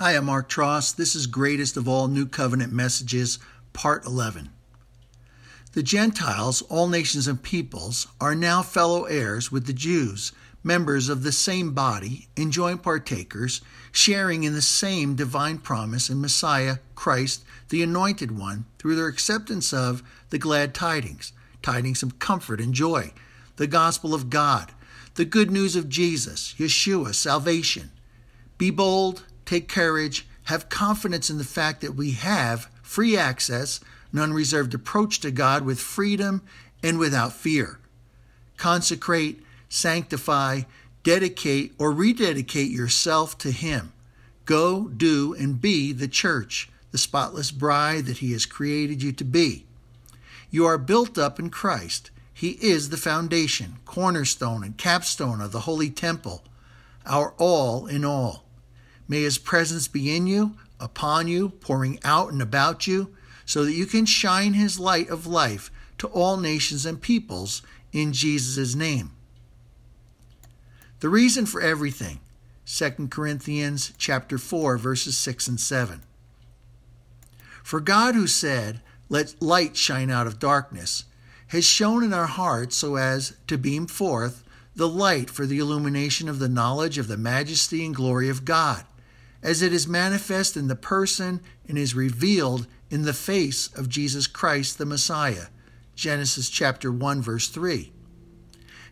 Hi, I'm Mark Tross. This is Greatest of All New Covenant Messages, Part 11. The Gentiles, all nations and peoples, are now fellow heirs with the Jews, members of the same body, and joint partakers, sharing in the same divine promise in Messiah, Christ, the Anointed One, through their acceptance of the glad tidings, tidings of comfort and joy, the gospel of God, the good news of Jesus, Yeshua, salvation. Be bold, take courage, have confidence in the fact that we have free access, an unreserved approach to God with freedom and without fear. Consecrate, sanctify, dedicate, or rededicate yourself to Him. Go, do, and be the church, the spotless bride that He has created you to be. You are built up in Christ. He is the foundation, cornerstone, and capstone of the holy temple, our all in all. May His presence be in you, upon you, pouring out and about you, so that you can shine His light of life to all nations and peoples in Jesus' name. The reason for everything, 2 Corinthians chapter 4 verses 6 and 7. For God who said, "Let light shine out of darkness," has shone in our hearts so as to beam forth the light for the illumination of the knowledge of the majesty and glory of God, as it is manifest in the person and is revealed in the face of Jesus Christ the Messiah. Genesis chapter 1 verse 3.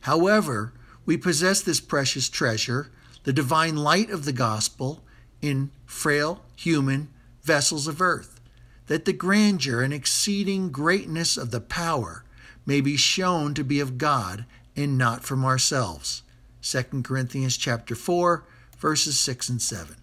However, we possess this precious treasure, the divine light of the gospel, in frail human vessels of earth, that the grandeur and exceeding greatness of the power may be shown to be of God and not from ourselves. 2 Corinthians chapter 4 verses 6 and 7.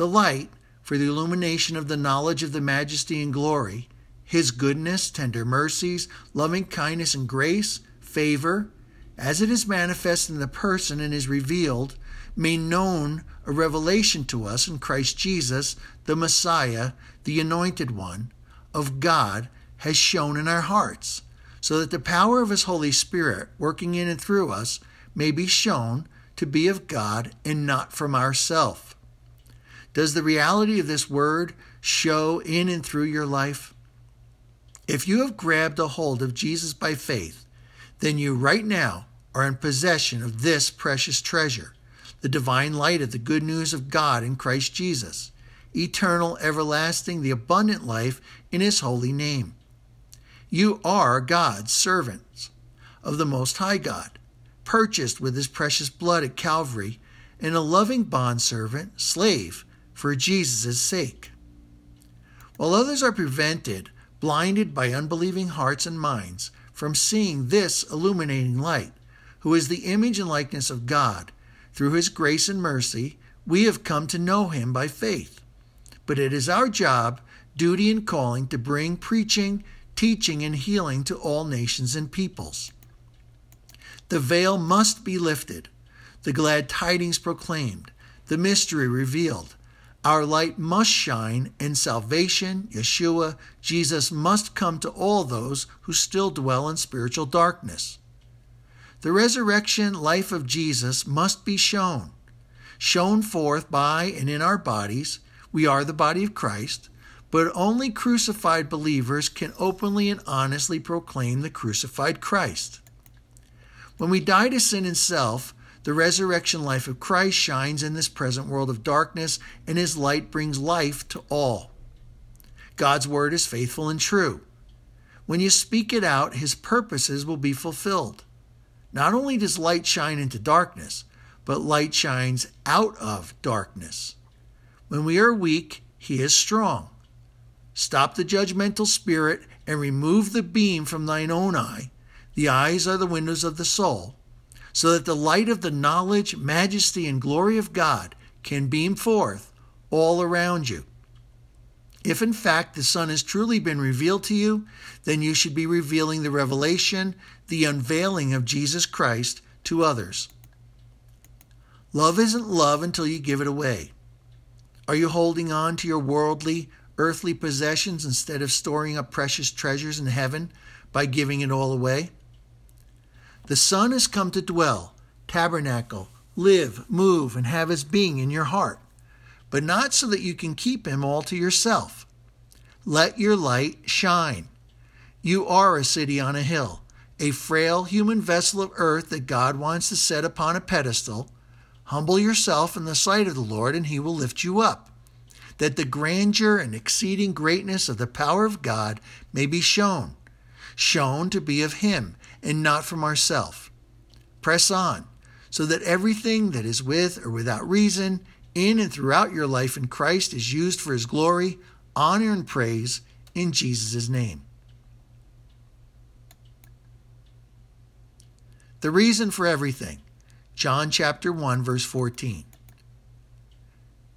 The light for the illumination of the knowledge of the majesty and glory, his goodness, tender mercies, loving kindness and grace, favor, as it is manifest in the person and is revealed, made known a revelation to us in Christ Jesus, the Messiah, the Anointed One of God, has shown in our hearts, so that the power of His Holy Spirit, working in and through us, may be shown to be of God and not from ourself. Does the reality of this word show in and through your life? If you have grabbed a hold of Jesus by faith, then you right now are in possession of this precious treasure, the divine light of the good news of God in Christ Jesus, eternal, everlasting, the abundant life in His holy name. You are God's servants of the Most High God, purchased with His precious blood at Calvary, and a loving bondservant, slave, for Jesus' sake. While others are prevented, blinded by unbelieving hearts and minds, from seeing this illuminating light, who is the image and likeness of God. Through his grace and mercy, we have come to know him by faith. But it is our job, duty, and calling to bring preaching, teaching, and healing to all nations and peoples. The veil must be lifted, the glad tidings proclaimed, the mystery revealed. Our light must shine, and salvation, Yeshua, Jesus, must come to all those who still dwell in spiritual darkness. The resurrection life of Jesus must be shown, shown forth by and in our bodies. We are the body of Christ, but only crucified believers can openly and honestly proclaim the crucified Christ. When we die to sin and self, the resurrection life of Christ shines in this present world of darkness, and his light brings life to all. God's word is faithful and true. When you speak it out, his purposes will be fulfilled. Not only does light shine into darkness, but light shines out of darkness. When we are weak, he is strong. Stop the judgmental spirit and remove the beam from thine own eye. The eyes are the windows of the soul, so that the light of the knowledge, majesty, and glory of God can beam forth all around you. If in fact the Son has truly been revealed to you, then you should be revealing the revelation, the unveiling of Jesus Christ to others. Love isn't love until you give it away. Are you holding on to your worldly, earthly possessions instead of storing up precious treasures in heaven by giving it all away? The Son has come to dwell, tabernacle, live, move, and have his being in your heart. but not so that you can keep him all to yourself. Let your light shine. You are a city on a hill, a frail human vessel of earth that God wants to set upon a pedestal. Humble yourself in the sight of the Lord, and he will lift you up, that the grandeur and exceeding greatness of the power of God may be shown, shown to be of him and not from ourself. Press on, so that everything that is with or without reason, in and throughout your life in Christ, is used for his glory, honor, and praise in Jesus' name. The reason for everything. John chapter 1 verse 14.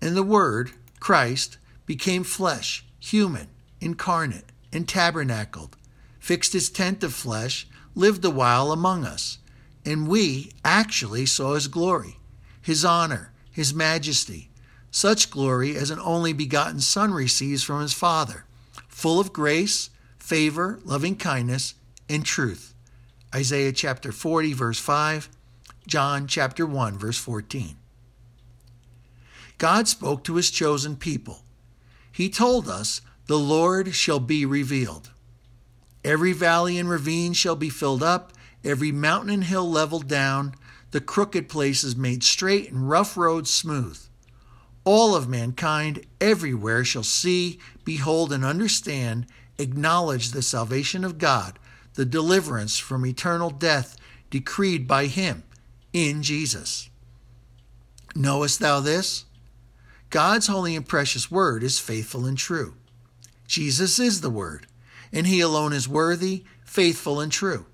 And the word, Christ, became flesh, human, incarnate, and tabernacled, fixed his tent of flesh, lived a while among us, and we actually saw his glory, his honor, his majesty, such glory as an only begotten Son receives from his Father, full of grace, favor, loving kindness, and truth. Isaiah chapter 40, verse 5, John chapter 1, verse 14. God spoke to his chosen people. He told us, The Lord shall be revealed. Every valley and ravine shall be filled up, every mountain and hill leveled down, the crooked places made straight, and rough roads smooth. All of mankind everywhere shall see, behold, and understand, acknowledge the salvation of God the deliverance from eternal death decreed by him in Jesus. Knowest thou this? God's holy and precious word is faithful and true. Jesus is the word, and he alone is worthy, faithful, and true.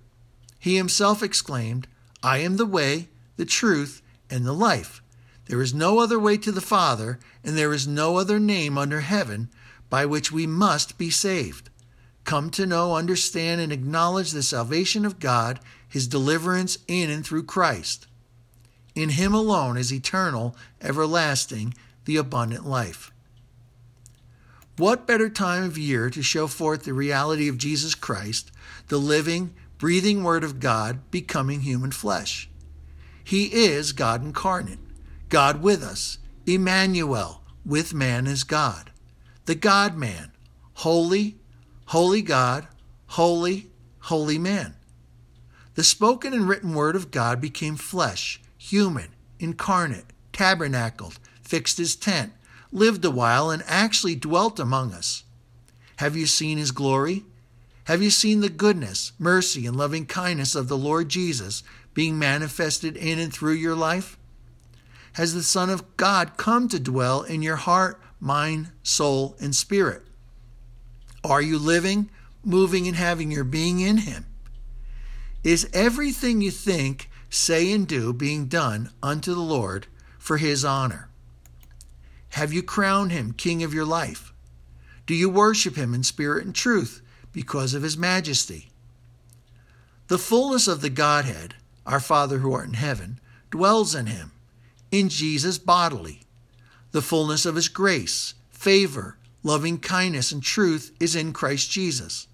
He himself exclaimed, I am the way, the truth, and the life. There is no other way to the Father, and there is no other name under heaven by which we must be saved come to know, understand, and acknowledge the salvation of God, his deliverance in and through Christ. In him alone is eternal, everlasting, the abundant life. What better time of year to show forth the reality of Jesus Christ, the living, breathing Word of God becoming human flesh? He is God incarnate, God with us, Emmanuel, with man as God, the God man, holy, holy God, holy, holy man. The spoken and written word of God became flesh, human, incarnate, tabernacled, fixed his tent, lived a while, and actually dwelt among us. Have you seen his glory? Have you seen the goodness, mercy, and loving kindness of the Lord Jesus being manifested in and through your life? Has the Son of God come to dwell in your heart, mind, soul, and spirit? Are you living, moving, and having your being in Him? Is everything you think, say, and do being done unto the Lord for His honor? Have you crowned Him King of your life? Do you worship Him in spirit and truth because of His majesty? The fullness of the Godhead, our Father who art in heaven, dwells in Him, in Jesus bodily. The fullness of His grace, favor, loving kindness, and truth is in Christ Jesus.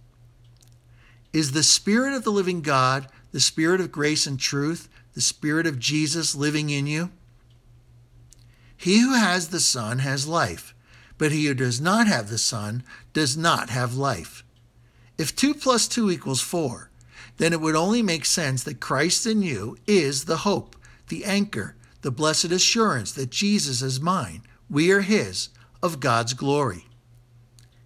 Is the Spirit of the living God, the Spirit of grace and truth, the Spirit of Jesus living in you? He who has the Son has life, but he who does not have the Son does not have life. If 2 plus 2 equals 4, then it would only make sense that Christ in you is the hope, the anchor, the blessed assurance that Jesus is mine, we are his, of God's glory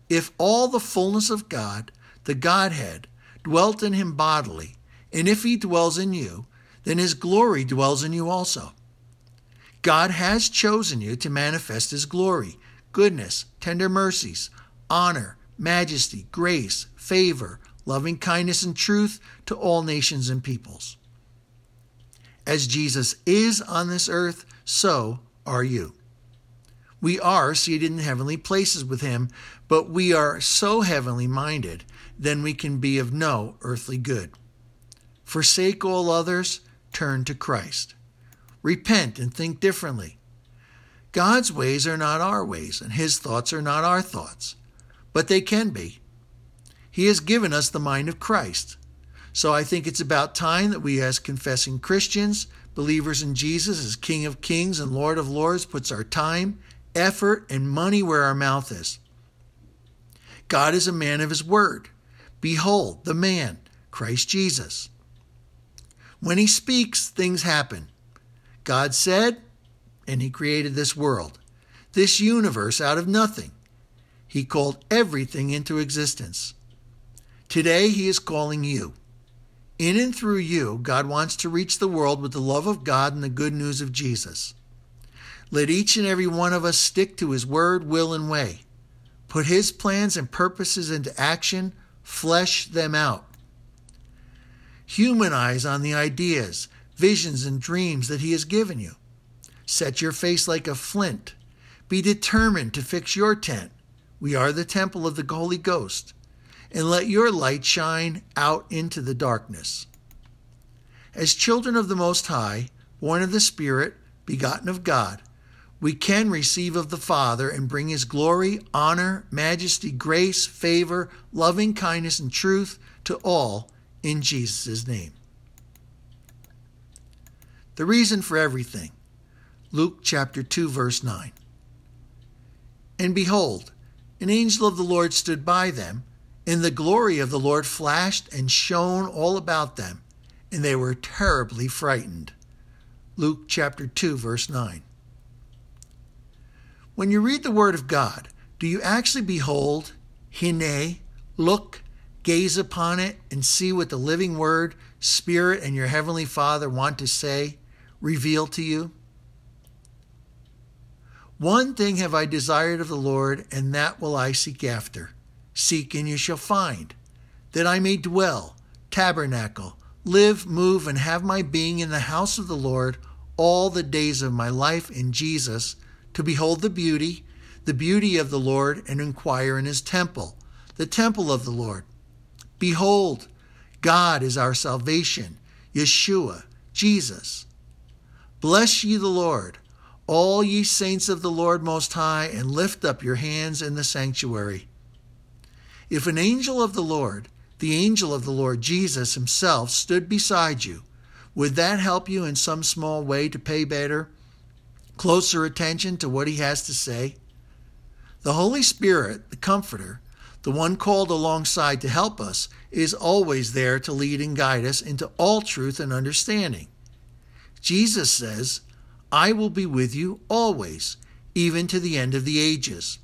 if all the fullness of God, the Godhead, dwelt in him bodily, and if he dwells in you, then his glory dwells in you also. God has chosen you to manifest his glory, goodness, tender mercies, honor, majesty, grace, favor, loving kindness, and truth to all nations and peoples. As Jesus is on this earth, so are you. We are seated in heavenly places with him, but we are so heavenly minded, then we can be of no earthly good. Forsake all others, turn to Christ. Repent and think differently. God's ways are not our ways, and his thoughts are not our thoughts, but they can be. He has given us the mind of Christ. So I think it's about time that we, as confessing Christians, believers in Jesus as King of Kings and Lord of Lords, puts our time, effort, and money where our mouth is. God is a man of his word. Behold, the man, Christ Jesus. When he speaks, things happen. God said, and he created this world, this universe out of nothing. He called everything into existence. Today, he is calling you. In and through you, God wants to reach the world with the love of God and the good news of Jesus. Let each and every one of us stick to his word, will, and way. Put his plans and purposes into action, flesh them out. Humanize on the ideas, visions, and dreams that he has given you. Set your face like a flint. Be determined to fix your tent. We are the temple of the Holy Ghost. And let your light shine out into the darkness. As children of the Most High, born of the Spirit, begotten of God, we can receive of the Father and bring his glory, honor, majesty, grace, favor, loving kindness, and truth to all in Jesus' name. The reason for everything. Luke chapter 2, verse 9. And behold, an angel of the Lord stood by them, and the glory of the Lord flashed and shone all about them, and they were terribly frightened. Luke chapter 2, verse 9. When you read the Word of God, do you actually behold, hine, look, gaze upon it, and see what the living Word, Spirit, and your Heavenly Father want to say, reveal to you? One thing have I desired of the Lord, and that will I seek after. Seek, and you shall find, that I may dwell, tabernacle, live, move, and have my being in the house of the Lord all the days of my life in Jesus to behold the beauty, the beauty of the Lord, and inquire in his temple, the temple of the Lord. Behold, God is our salvation, Yeshua, Jesus. Bless ye the Lord, all ye saints of the Lord Most High, and lift up your hands in the sanctuary. If an angel of the Lord, the angel of the Lord Jesus himself, stood beside you, would that help you in some small way to pay better closer attention to what he has to say? The Holy Spirit, the Comforter, the one called alongside to help us, is always there to lead and guide us into all truth and understanding. Jesus says, I will be with you always, even to the end of the ages.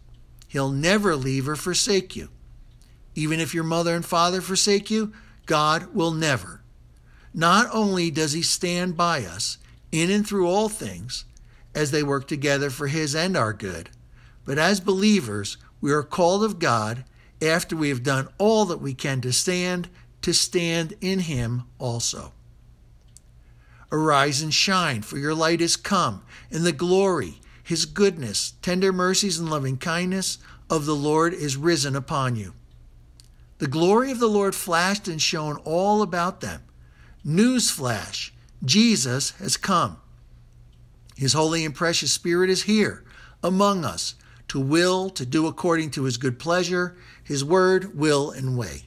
He'll never leave or forsake you. Even if your mother and father forsake you, God will never. Not only does He stand by us in and through all things, as they work together for His and our good. But as believers, we are called of God after we have done all that we can to stand, to stand in Him also. Arise and shine, for your light is come, and the glory, His goodness, tender mercies, and loving kindness of the Lord is risen upon you. The glory of the Lord flashed and shone all about them. News flash Jesus has come. His holy and precious Spirit is here among us to will, to do according to his good pleasure, his word, will, and way.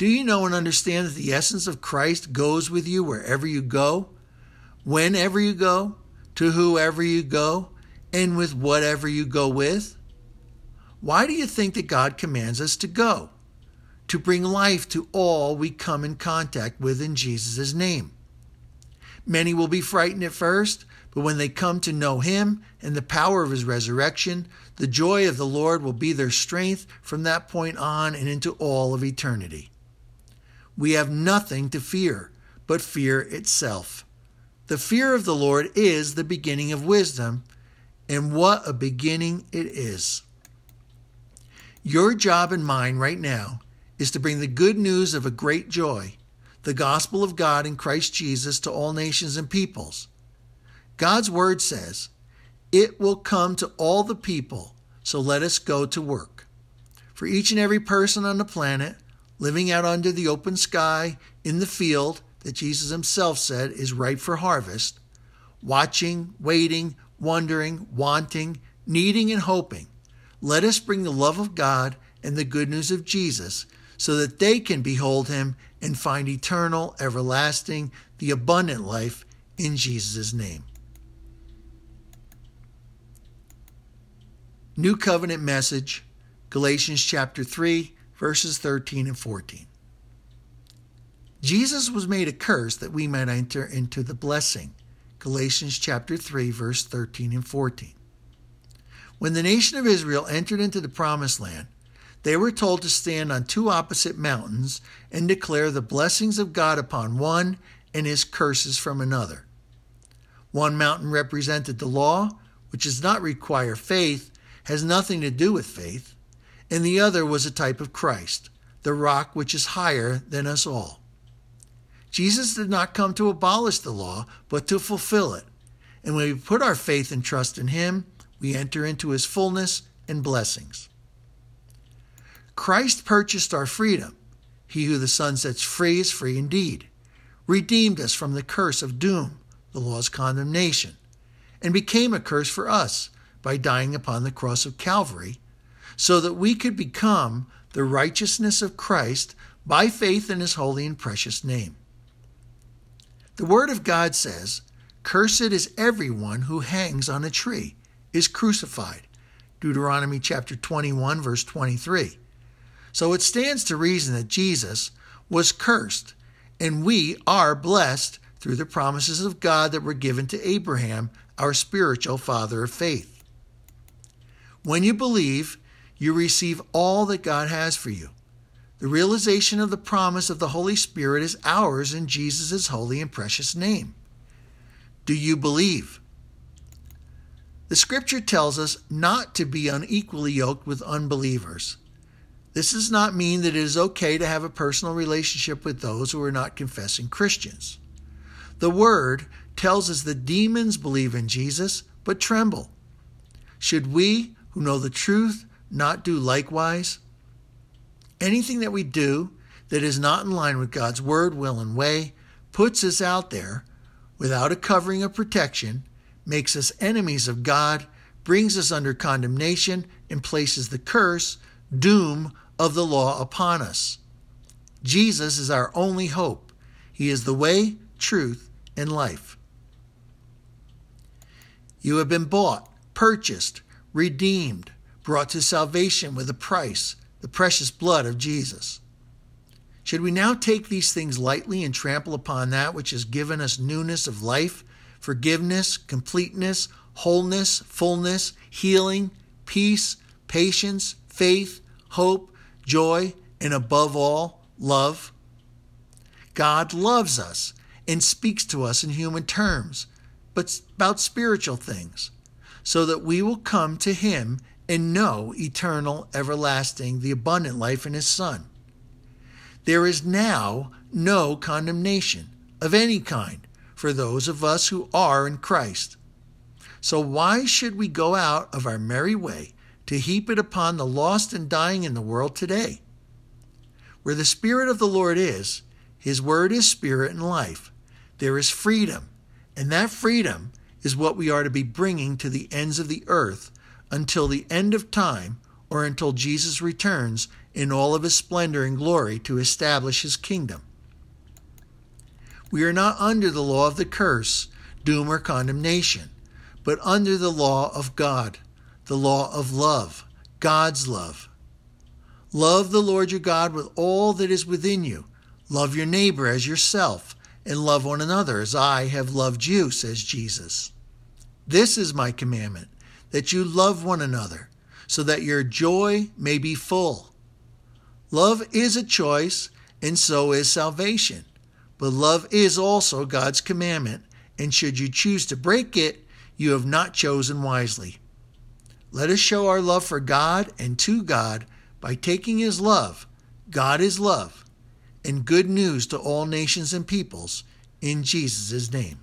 Do you know and understand that the essence of Christ goes with you wherever you go, whenever you go, to whoever you go, and with whatever you go with? Why do you think that God commands us to go? To bring life to all we come in contact with in Jesus' name. Many will be frightened at first, but when they come to know him and the power of his resurrection, the joy of the Lord will be their strength from that point on and into all of eternity. We have nothing to fear but fear itself. The fear of the Lord is the beginning of wisdom, and what a beginning it is. Your job and mine right now is to bring the good news of a great joy, the gospel of God in Christ Jesus, to all nations and peoples. God's word says, It will come to all the people, so let us go to work. For each and every person on the planet, living out under the open sky, in the field that Jesus himself said is ripe for harvest, watching, waiting, wondering, wanting, needing, and hoping, let us bring the love of God and the good news of Jesus so that they can behold him and find eternal, everlasting, the abundant life in Jesus' name. New Covenant Message, Galatians chapter 3, verses 13 and 14. Jesus was made a curse that we might enter into the blessing. Galatians chapter 3, verse 13 and 14. When the nation of Israel entered into the promised land, they were told to stand on two opposite mountains and declare the blessings of God upon one and his curses from another. One mountain represented the law, which does not require faith, has nothing to do with faith, and the other was a type of Christ, the rock which is higher than us all. Jesus did not come to abolish the law, but to fulfill it. And when we put our faith and trust in him, we enter into his fullness and blessings. Christ purchased our freedom. He who the Son sets free is free indeed, redeemed us from the curse of doom, the law's condemnation, and became a curse for us by dying upon the cross of Calvary, so that we could become the righteousness of Christ by faith in his holy and precious name. The Word of God says, Cursed is everyone who hangs on a tree, is crucified. Deuteronomy chapter 21, verse 23. So it stands to reason that Jesus was cursed, and we are blessed through the promises of God that were given to Abraham, our spiritual father of faith. When you believe, you receive all that God has for you. The realization of the promise of the Holy Spirit is ours in Jesus' holy and precious name. Do you believe? The scripture tells us not to be unequally yoked with unbelievers. This does not mean that it is okay to have a personal relationship with those who are not confessing Christians. The Word tells us that demons believe in Jesus but tremble. Should we, who know the truth, not do likewise? Anything that we do that is not in line with God's Word, will, and way puts us out there without a covering of protection, makes us enemies of God, brings us under condemnation, and places the curse, doom of the law upon us. Jesus is our only hope. He is the way, truth, and life. You have been bought, purchased, redeemed, brought to salvation with a price, the precious blood of Jesus. Should we now take these things lightly and trample upon that which has given us newness of life, forgiveness, completeness, wholeness, fullness, healing, peace, patience, faith, hope, joy, and above all, love? God loves us and speaks to us in human terms, but about spiritual things, so that we will come to Him and know eternal, everlasting, the abundant life in His Son. There is now no condemnation of any kind for those of us who are in Christ. So why should we go out of our merry way to heap it upon the lost and dying in the world today. Where the Spirit of the Lord is, His Word is spirit and life. There is freedom, and that freedom is what we are to be bringing to the ends of the earth until the end of time or until Jesus returns in all of his splendor and glory to establish his kingdom. We are not under the law of the curse, doom, or condemnation, but under the law of God the law of love, God's love. Love the Lord your God with all that is within you. Love your neighbor as yourself, and love one another as I have loved you, says Jesus. This is my commandment, that you love one another, so that your joy may be full. Love is a choice, and so is salvation. But love is also God's commandment, and should you choose to break it, you have not chosen wisely. Let us show our love for God and to God by taking His love, God is love, and good news to all nations and peoples in Jesus' name.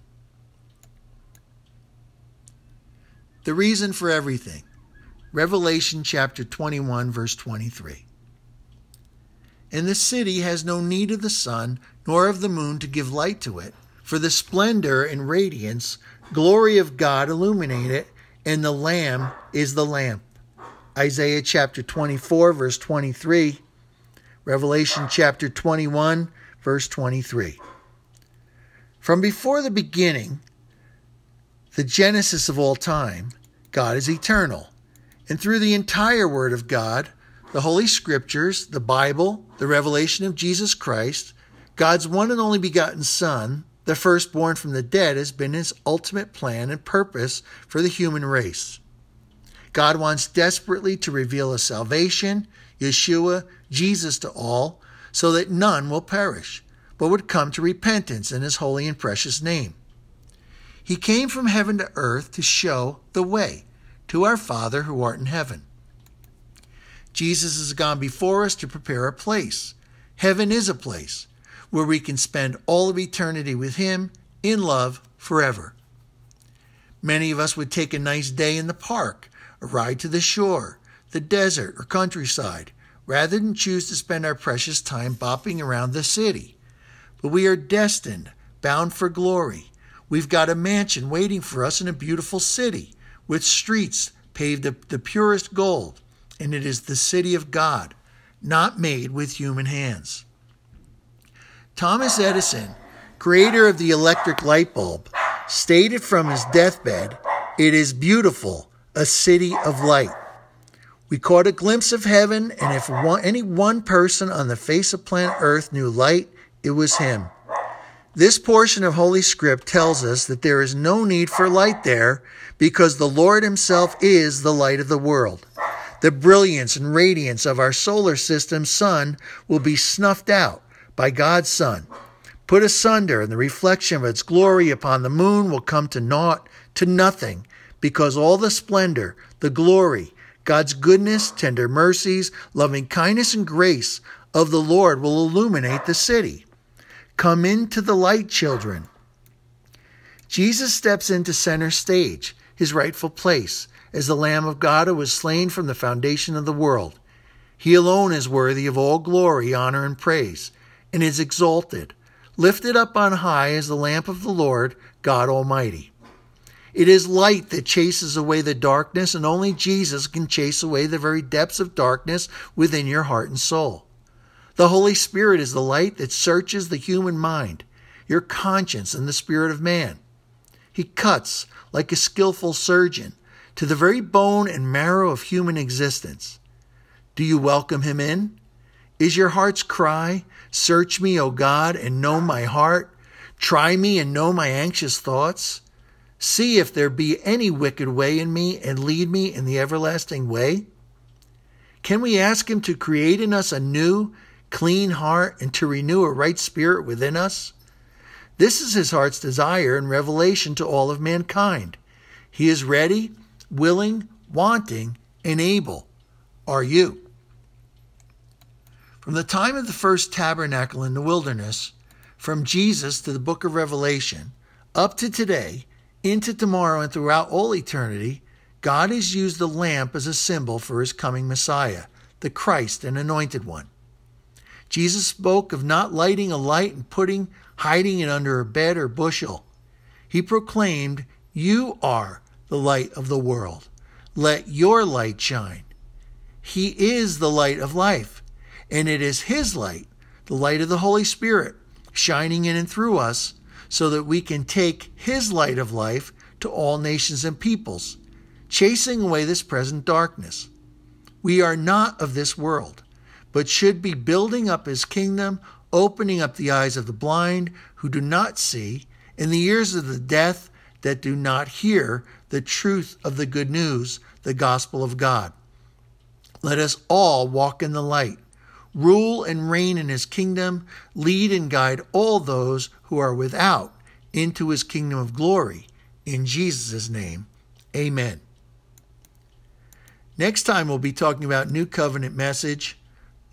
The reason for everything. Revelation chapter 21, verse 23. And the city has no need of the sun nor of the moon to give light to it, for the splendor and radiance, glory of God illuminate it and the Lamb is the lamp. Isaiah chapter 24, verse 23. Revelation chapter 21, verse 23. From before the beginning, the genesis of all time, God is eternal, And through the entire Word of God, the Holy Scriptures, the Bible, the revelation of Jesus Christ, God's one and only begotten Son, the firstborn from the dead, has been his ultimate plan and purpose for the human race. God wants desperately to reveal a salvation, Yeshua, Jesus to all, so that none will perish, but would come to repentance in his holy and precious name. He came from heaven to earth to show the way to our Father who art in heaven. Jesus has gone before us to prepare a place. Heaven is a place where we can spend all of eternity with Him in love forever. Many of us would take a nice day in the park, a ride to the shore, the desert, or countryside, rather than choose to spend our precious time bopping around the city. But we are destined, bound for glory. We've got a mansion waiting for us in a beautiful city with streets paved of the purest gold, and it is the city of God, not made with human hands. Thomas Edison, creator of the electric light bulb, stated from his deathbed, It is beautiful, a city of light. We caught a glimpse of heaven, and if one, any one person on the face of planet Earth knew light, it was him. This portion of Holy Script tells us that there is no need for light there because the Lord Himself is the light of the world. The brilliance and radiance of our solar system sun will be snuffed out by God's sun, put asunder, and the reflection of its glory upon the moon will come to naught, to nothing, because all the splendor, the glory, God's goodness, tender mercies, loving kindness, and grace of the Lord will illuminate the city. Come into the light, children. Jesus steps into center stage, his rightful place, as the Lamb of God who was slain from the foundation of the world. He alone is worthy of all glory, honor, and praise, and is exalted, lifted up on high as the lamp of the Lord, God Almighty. It is light that chases away the darkness, and only Jesus can chase away the very depths of darkness within your heart and soul. The Holy Spirit is the light that searches the human mind, your conscience, and the spirit of man. He cuts like a skillful surgeon to the very bone and marrow of human existence. Do you welcome him in? Is your heart's cry, Search me, O God, and know my heart? Try me and know my anxious thoughts? See if there be any wicked way in me, and lead me in the everlasting way? Can we ask him to create in us a new, clean heart, and to renew a right spirit within us? This is his heart's desire and revelation to all of mankind. He is ready, willing, wanting, and able. Are you? From the time of the first tabernacle in the wilderness, from Jesus to the book of Revelation, up to today, into tomorrow, and throughout all eternity, God has used the lamp as a symbol for his coming Messiah, the Christ and anointed one. Jesus spoke of not lighting a light and putting hiding it under a bed or bushel. He proclaimed, "You are the light of the world. Let your light shine." He is the light of life, and it is his light, the light of the Holy Spirit, shining in and through us so that we can take his light of life to all nations and peoples, chasing away this present darkness. We are not of this world but should be building up his kingdom, opening up the eyes of the blind who do not see, and the ears of the deaf that do not hear the truth of the good news, the gospel of God. Let us all walk in the light, rule and reign in his kingdom, lead and guide all those who are without into his kingdom of glory. In Jesus' name, amen. Next time, we'll be talking about New Covenant message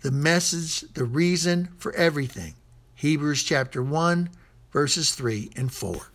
the message, the reason for everything. Hebrews chapter 1, verses 3 and 4.